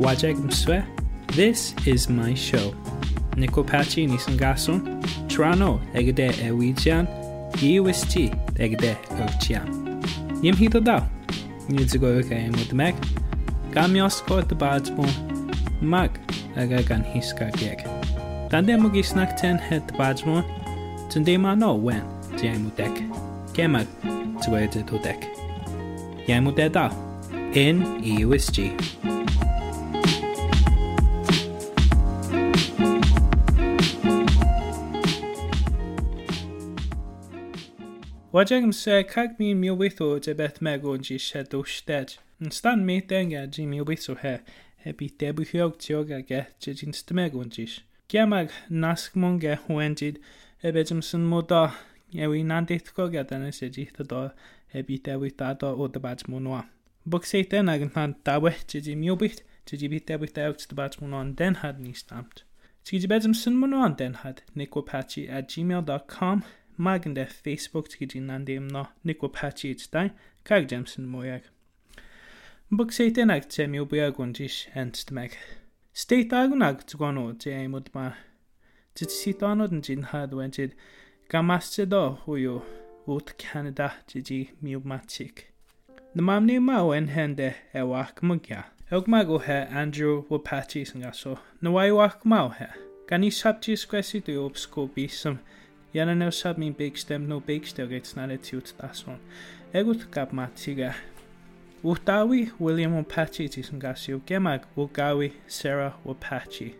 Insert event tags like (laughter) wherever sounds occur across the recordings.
Wajek Mswe. This is my show. Nikopachi Nisangasun, Trano Egde Ewijian, UST, egde Ochian. Yimhito Dao, Nizugoyoka Emutmek, Gamiosko the Badsmo, Mag, Agagan Hiska Gek. Tande Mugisnak ten het Badsmo, Tunde Mano Wen, Jamutek, Kemag, Tuede Dodek. Yamudeda, in USG. Wajem se kag mi mi witho de beth mego ji se sted. Yn stan mi denga ji mi witho he, he bi debu hiog tiog ge je ji'n stmegon jis. Giamag nasg mwng e hwendid, heb edym sy'n moda, ewi na'n deithgog adan y se ji tado, e bi debu dado o dybad mwyn oa. Bwg seiten ag yn tan dawe je ji mi weitho, je ji byd debu dewt dybad mwyn o'n denhad ni stamped. Ti wedi bedym sy'n mwyn o'n denhad, nickwapachi at gmail.com mag yn deth Facebook tgydyn na'n deimno Nick Wapachi ytdai, cag Jameson mwyag. Bwg seityn ag te mi o bwyag o'n dis ent meg. Steit ag yn ag o te ei mwyd ma. Tyd si donod yn jyn had wen tyd gam asyd do hwy o wt Canada tyd i miwmatig. Na mam ni e ma o en hende ewa ac mwgia. Ewg ma go he Andrew Wapachi sy'n gaso. Na wai wach maw he. Gan i sabti ysgwesi dwi o bsgobi sy'n Janne no me big stem, no big still gets not a tute that's on. Egut gab matiga. Wutawi, William Wapachi, tisn gasio, gemag, Wugawi, Sarah Wapachi.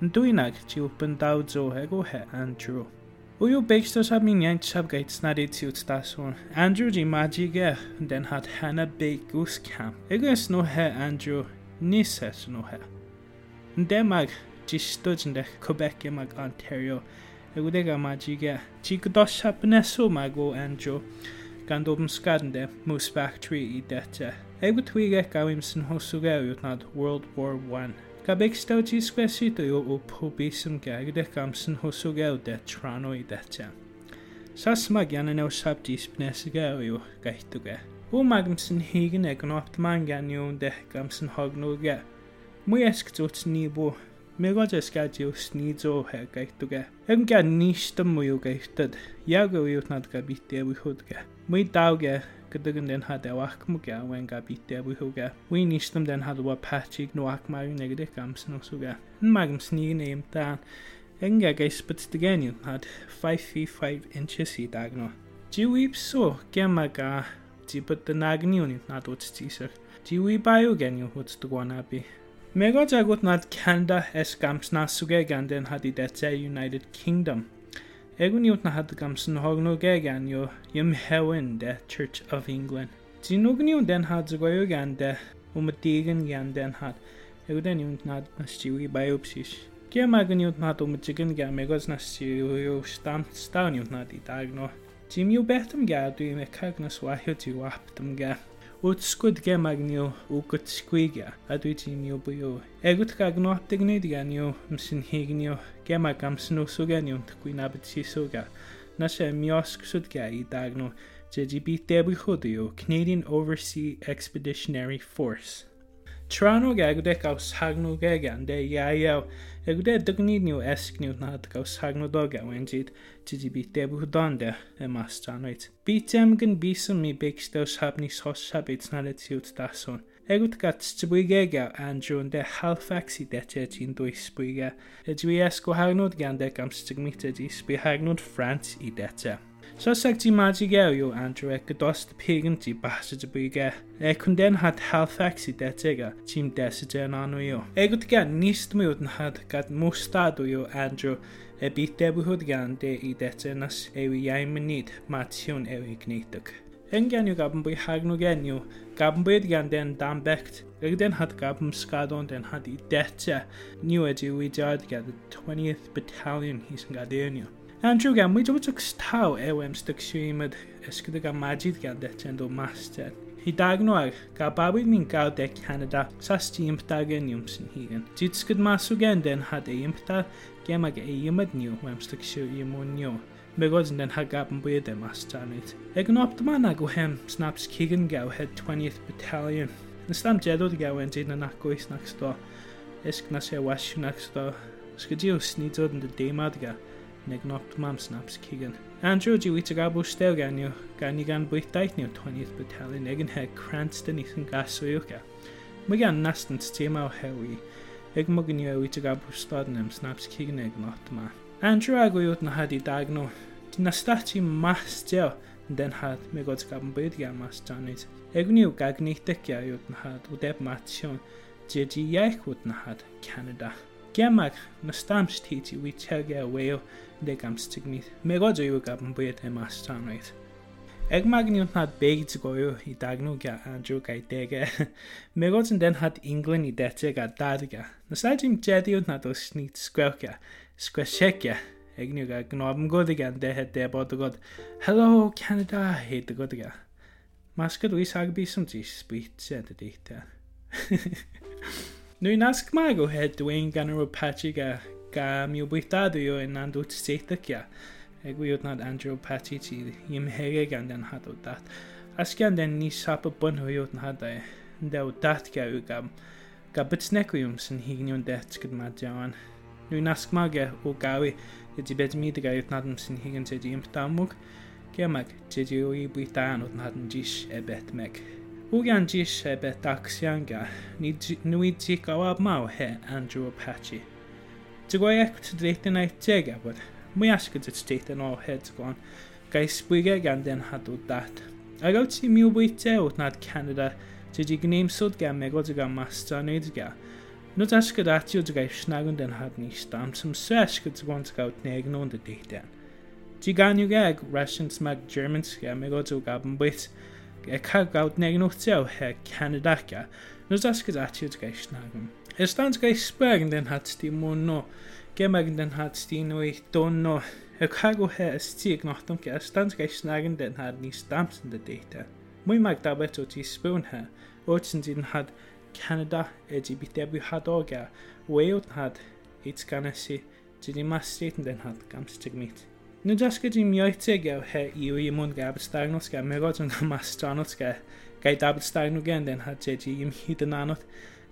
Nduinag, ti upin daudzo, ego he Andrew. Uyu Bakestos sabmiņ been yanked subgates not it. Andrew G. Magiger, then had Hannah Bakus camp. Egus no he Andrew, Nisses no he. Demag, G. Studgendech, Quebec, Emag, Ontario. Ewdeg yma jige. Ti mago go anjo gan dod yn sgadnde mwys bach tri i dete. Ego gawim sy'n hoswg ewyr nad World War I. Gabeg staw ti sgwesi dwi o pob isym gagdeg am sy'n de trano i dete. Sas mag gan yn ewsab dis bnesig ewyr gaitwge. O magam sy'n higyn egon opt man gan yw'n gam sy'n hognwge. Mwy esg ni bo Mirod yw snid o hergaittuge. Enkä niistä mujukeistad, järjyutnat kapitia vihutka. Mui tauge, kadagin den hade wakmuga wen kapitia Wy Mui niistam den hadua patchik nuakmari negde kamsinosuga. Magam snigin eimtaan. Enkä geispat had 5 feet 5 inches i dagno. Jiwib so gemaga, jibat den agniunit nadot stisar. Jiwibayu geniuhut stugwanabi. Megoja gotnad Canada es gams nasugegen den hat i detse United Kingdom. Eguniutna hat gamsen hogno gegen jo jem hewen de Church of England. Zinugniu den hat ze goyogan de om et degen gen den hat. Egu den junt na stiwi biopsis. Ke magniut na om chicken ga megos na stiwi stam staniut na di tagno. Jimmy Bertum ga du me kagnas wahio ti waptum ga. Wrth sgwyd gem agniw o gwtsgwygia a dwi ti niw bwy o. Egwyd gag nodig wneud ganiw msyn higniw gem ag amsyn o sŵganiw tgwyn abyd si sŵga. Na se miosg sŵdgia i dagnw JGB Debu Hudiu, Canadian Overseas Expeditionary Force տրանոգեգուդեկ աս հագնուգեգան դե dygni niw esg niw na dy gael sagnodog a wen jyd ti di bit debu hwdon de y mas danoet. Bit em gyn bisym mi big stew sab ni sos sabit na le tiwt dason. Egwyd gat tybwygega Andrew yn de Halifax i detia e ti'n dwys bwyga. Ydw i esgwahagnod gan deg am e di i sbyhagnod France i detia. E. Soseg ti maji geo yw Andrew e gydost pigyn ti basid y bwygau. E cwnden had Halifax i detega tîm desid e'n anw yw. E gwyd gan nis mi wyd yn had gad mwstad yw Andrew e byd debu hwyd gan de i dete nas e yw iau mynyd ma tiwn e yw gneidog. Yn gan yw gabyn bwy hag gen yw, gabyn bwyd gan den dan becht, Rydyn den had gabym sgadon den had i dete, ni wedi wydiad gan y 20th Battalion hys yn gadeirnio. Andrew gan, mwy dwi'n dwi'n taw ewem styg siwymyd ysgydig a madydd gan deten do master. Hi dag noir, gael babwyd ni'n gael de Canada sa stîm dag yn ywm sy'n hirin. Dyd sgyd masw gen den had ei ymta gem ag ei ymyd niw wem styg siw i mwyn niw. Myrod yn den hagab yn bwyd e mas tanwyd. Egan op dyma na gwhem snaps cigan gaw head 20th Battalion. Nes tam jedod gaw yn dyn yn agwys nac sto. Esg na se wasio nac sto. Sgydiw snidod yn dy deimad gael neg Negnocht Mam Snaps kigan. Andrew diwit wita abw stel gan yw gan i gan bwyth daith niw 20th Battalion ag yn heg Cranston eithyn gas o ga. Mae gan nastant tîm o hewi eg ag mwgyn yw ewit ag abw stod yn Snaps kigan Keegan not ma. Andrew ag wywyd na hadi dag nhw. na stati mas diw yn den had me god gab yn bwyd gan mas Janet. Egwn yw gag ni dygia na had o deb mation. Dydi iaith wyd na had Canada gemag na stamps tît i wytiag e de deg am Me Merod yw gab yn bwyd e mas tanwyd. Eg mag ni ni'n had beigd goyw i dagnw ga Andrew gai dege, (laughs) merod yn den had England i dete ga darga. Nes ad i'n jedi oedd nad o'r snit sgwerca, sgwersegia, egniw ga gnob yn gwrdd i gan dehe debod o god, Hello Canada, heid o god ga. Mas gydwys ag bys am ti sbwyt sy'n dy deitha. (laughs) Nw'n asgmag go hed dwi'n gan yr Patchig ga, ga mi o bwytadwy o yn andw ti seithycia. Eg wyod nad Andrew Patchy ti ymherig gan dan had o dat. Asgian den ni sap o byn hwy oedd nadau. E, Ndew dat gaw gam. Ga bytnegwi ym sy'n hignio'n det gyda diawan. Nw'n asgmagau e o gawi ydy bed mi dy gael nad yn sy'n higyn tydi ymdamwg. Gemag, tydi o'i bwydan oedd nad yn dis e bet meg. Ugyan jisebe taksianga ni di gawab maw he Andrew Apache. Dy gwae ec ty dreith yn ai teg abod, mwy asgyd y dreith yn ôl hed gwan, gai sbwyge gan den hadw dat. Ag awt si miw bwyte wt nad Canada dy di gneim gneimsod gan mego tiga master nid ga. Nid asgyd atio tigai snagun den had ni stam som se asgyd tigon gael neg non dy deithin. Tigan yw gag Russians mag Germans gan mego tiga bwyd, e cargawd neu gnwtio her Canadaca, nos asgyd ati o'r geis nagym. Ystans geis sberg yn den hat sti mwno, gemag yn den hat sti nhw eich donno, y cargw her ystig nochtwn ge ystans geis nag yn den hat ni stamps yn dy deita. Mwy mag dabet o ti sbwn her, o'r sy'n dyn hat Canada ydy bydebu hadoga, wei o'r had, eits ganesi, dyn ni mas state yn den hat gams tigmit. Nid oes gyda mi oed teg gael he yw i mwyn gabod stair nhw sgar, mae'n rhaid yn mas dan o'r sgar, gai dabod stair nhw gen den had jedi ym hyd yn anodd.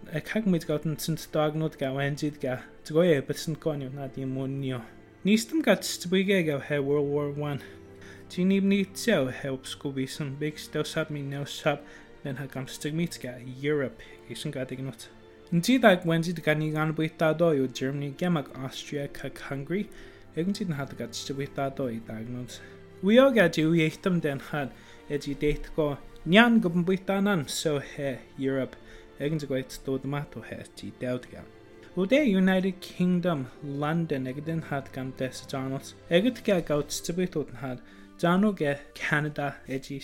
Y cag mwyd gael yn sy'n dag nhw'n gael en jyd gael, droi e beth sy'n gonio na di mwyn nio. Nis dim gael stybwygau gael he World War One. Ti'n nib ni tew help sgwbi sy'n big stew sab mi new sab den hag am stygmit gael Europe eisiau gadeg not. Yn ti ag wendid gan i gan bwyta doi o Germany gemag Austria cag Hungary, ygyntinhad ag atstywyddad o'i dagnos. Wyog ydyw ieithdymdenhad ydy deithgo nian gobynbwydanan so he Europe ygyntigwaith dod yma to he ti dewd gael. O de United Kingdom London ygydynhad gan Des Danos ygydga gawd had. Dano ge Canada ydy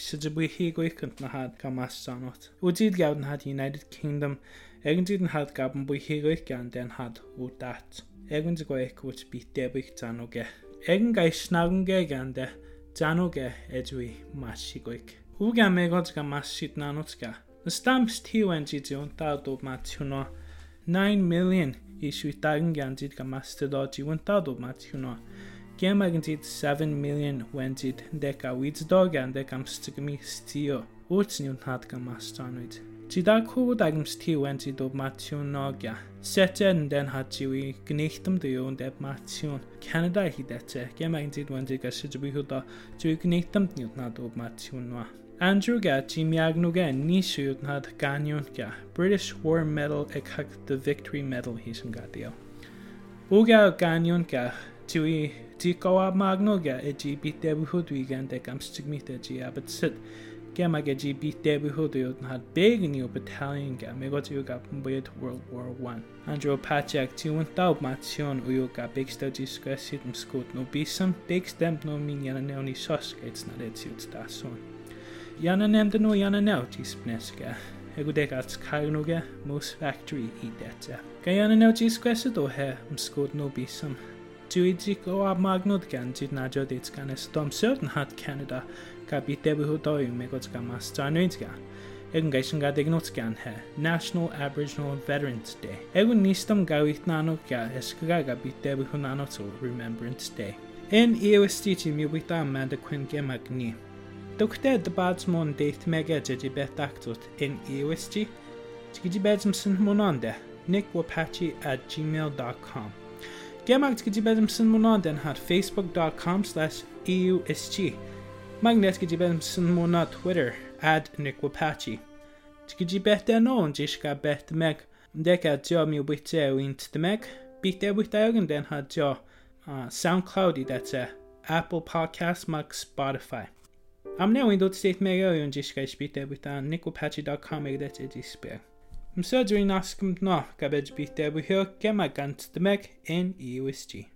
na had gan mas Danos. Wdyd gawdnhad United Kingdom ygydynhad Eryndid yn hargab yn bwy hiroedd gan den had o dat. Erynd y gwaith gwrt bu debyg dan o ge. Eryn gai snarnge gan de, dan o ge edw i masigwyg. Hw gan megod gan masid nanot ga. Y stamps tiw yn yw'n dal dob ma tiwno 9 million i swy darn gan did gan master o yw'n dal dob ma tiwno. Gem ag yn did 7 million wen did deg a wyd dog gan deg am stygmi stio. Wrt ni'n had gan master anwyd. Цидагхуу дагимсдхи вэн зидо мациуногя. Сэтэн дэн хачиви гнихтэм дэйон дэб мациун. Канада хи дэтэ. Гэмэгэн зид вэн зигэ шижби худа зиви гнихтэм днют надо мациунва. Andrew Gachi Miagnugan Nishuyut nad Ganyunka, British War Medal Ekhak the Victory Medal Hishingatio. Uga Ganyunka, Tui Tikoa Magnuga, Ejibit Debuhudwigan Dekam Stigmita Giabit Sit. Gamage beat debut Hudud had big new battalion Gamigo to Yuga with World War One. Andrew Pachak to one thou mation ga big study squasit and skot no bisum, big stamp no minion sos only na not its youth stasun. Yana nem no yana now tis pneska. Egudeg at Kainuga, most factory eat that. Gayana now tis squasit o he um and skot no bisum. Tuidzik o a magnod gan tyd nad o dit gan es domsod nad Canada ka biteb hw doiw he, National Aboriginal Veterans Day. Egun nistam gawit nano ga esgaga biteb hw nano to Remembrance Day. En EOSTG mi wyta Amanda Quinn Gemag ni. Dwgde dy bads mwyn deith meged ydi beth actwt yn EOSG. Tgydi beds msyn hwnnw Nick Wapachi at gmail.com. Gdzie bezem synu London hat facebook.com slash EUSG. Magnes gdzie bezem synu na Twitter at Nick Wapachi. Gdzie bete non dziszka bet meg. Deka dzio mi ubiceu int meg. Bite ubiceu den hat dzio. Uh, SoundCloudy that's uh, Apple Podcast Mac Spotify. I'm now in dot state mega yun jiska spite with nickopatchy.com that's a display. Ymsodwyn as gymdno, gabed bydd debyg hir gemau gant dymeg yn EUSG.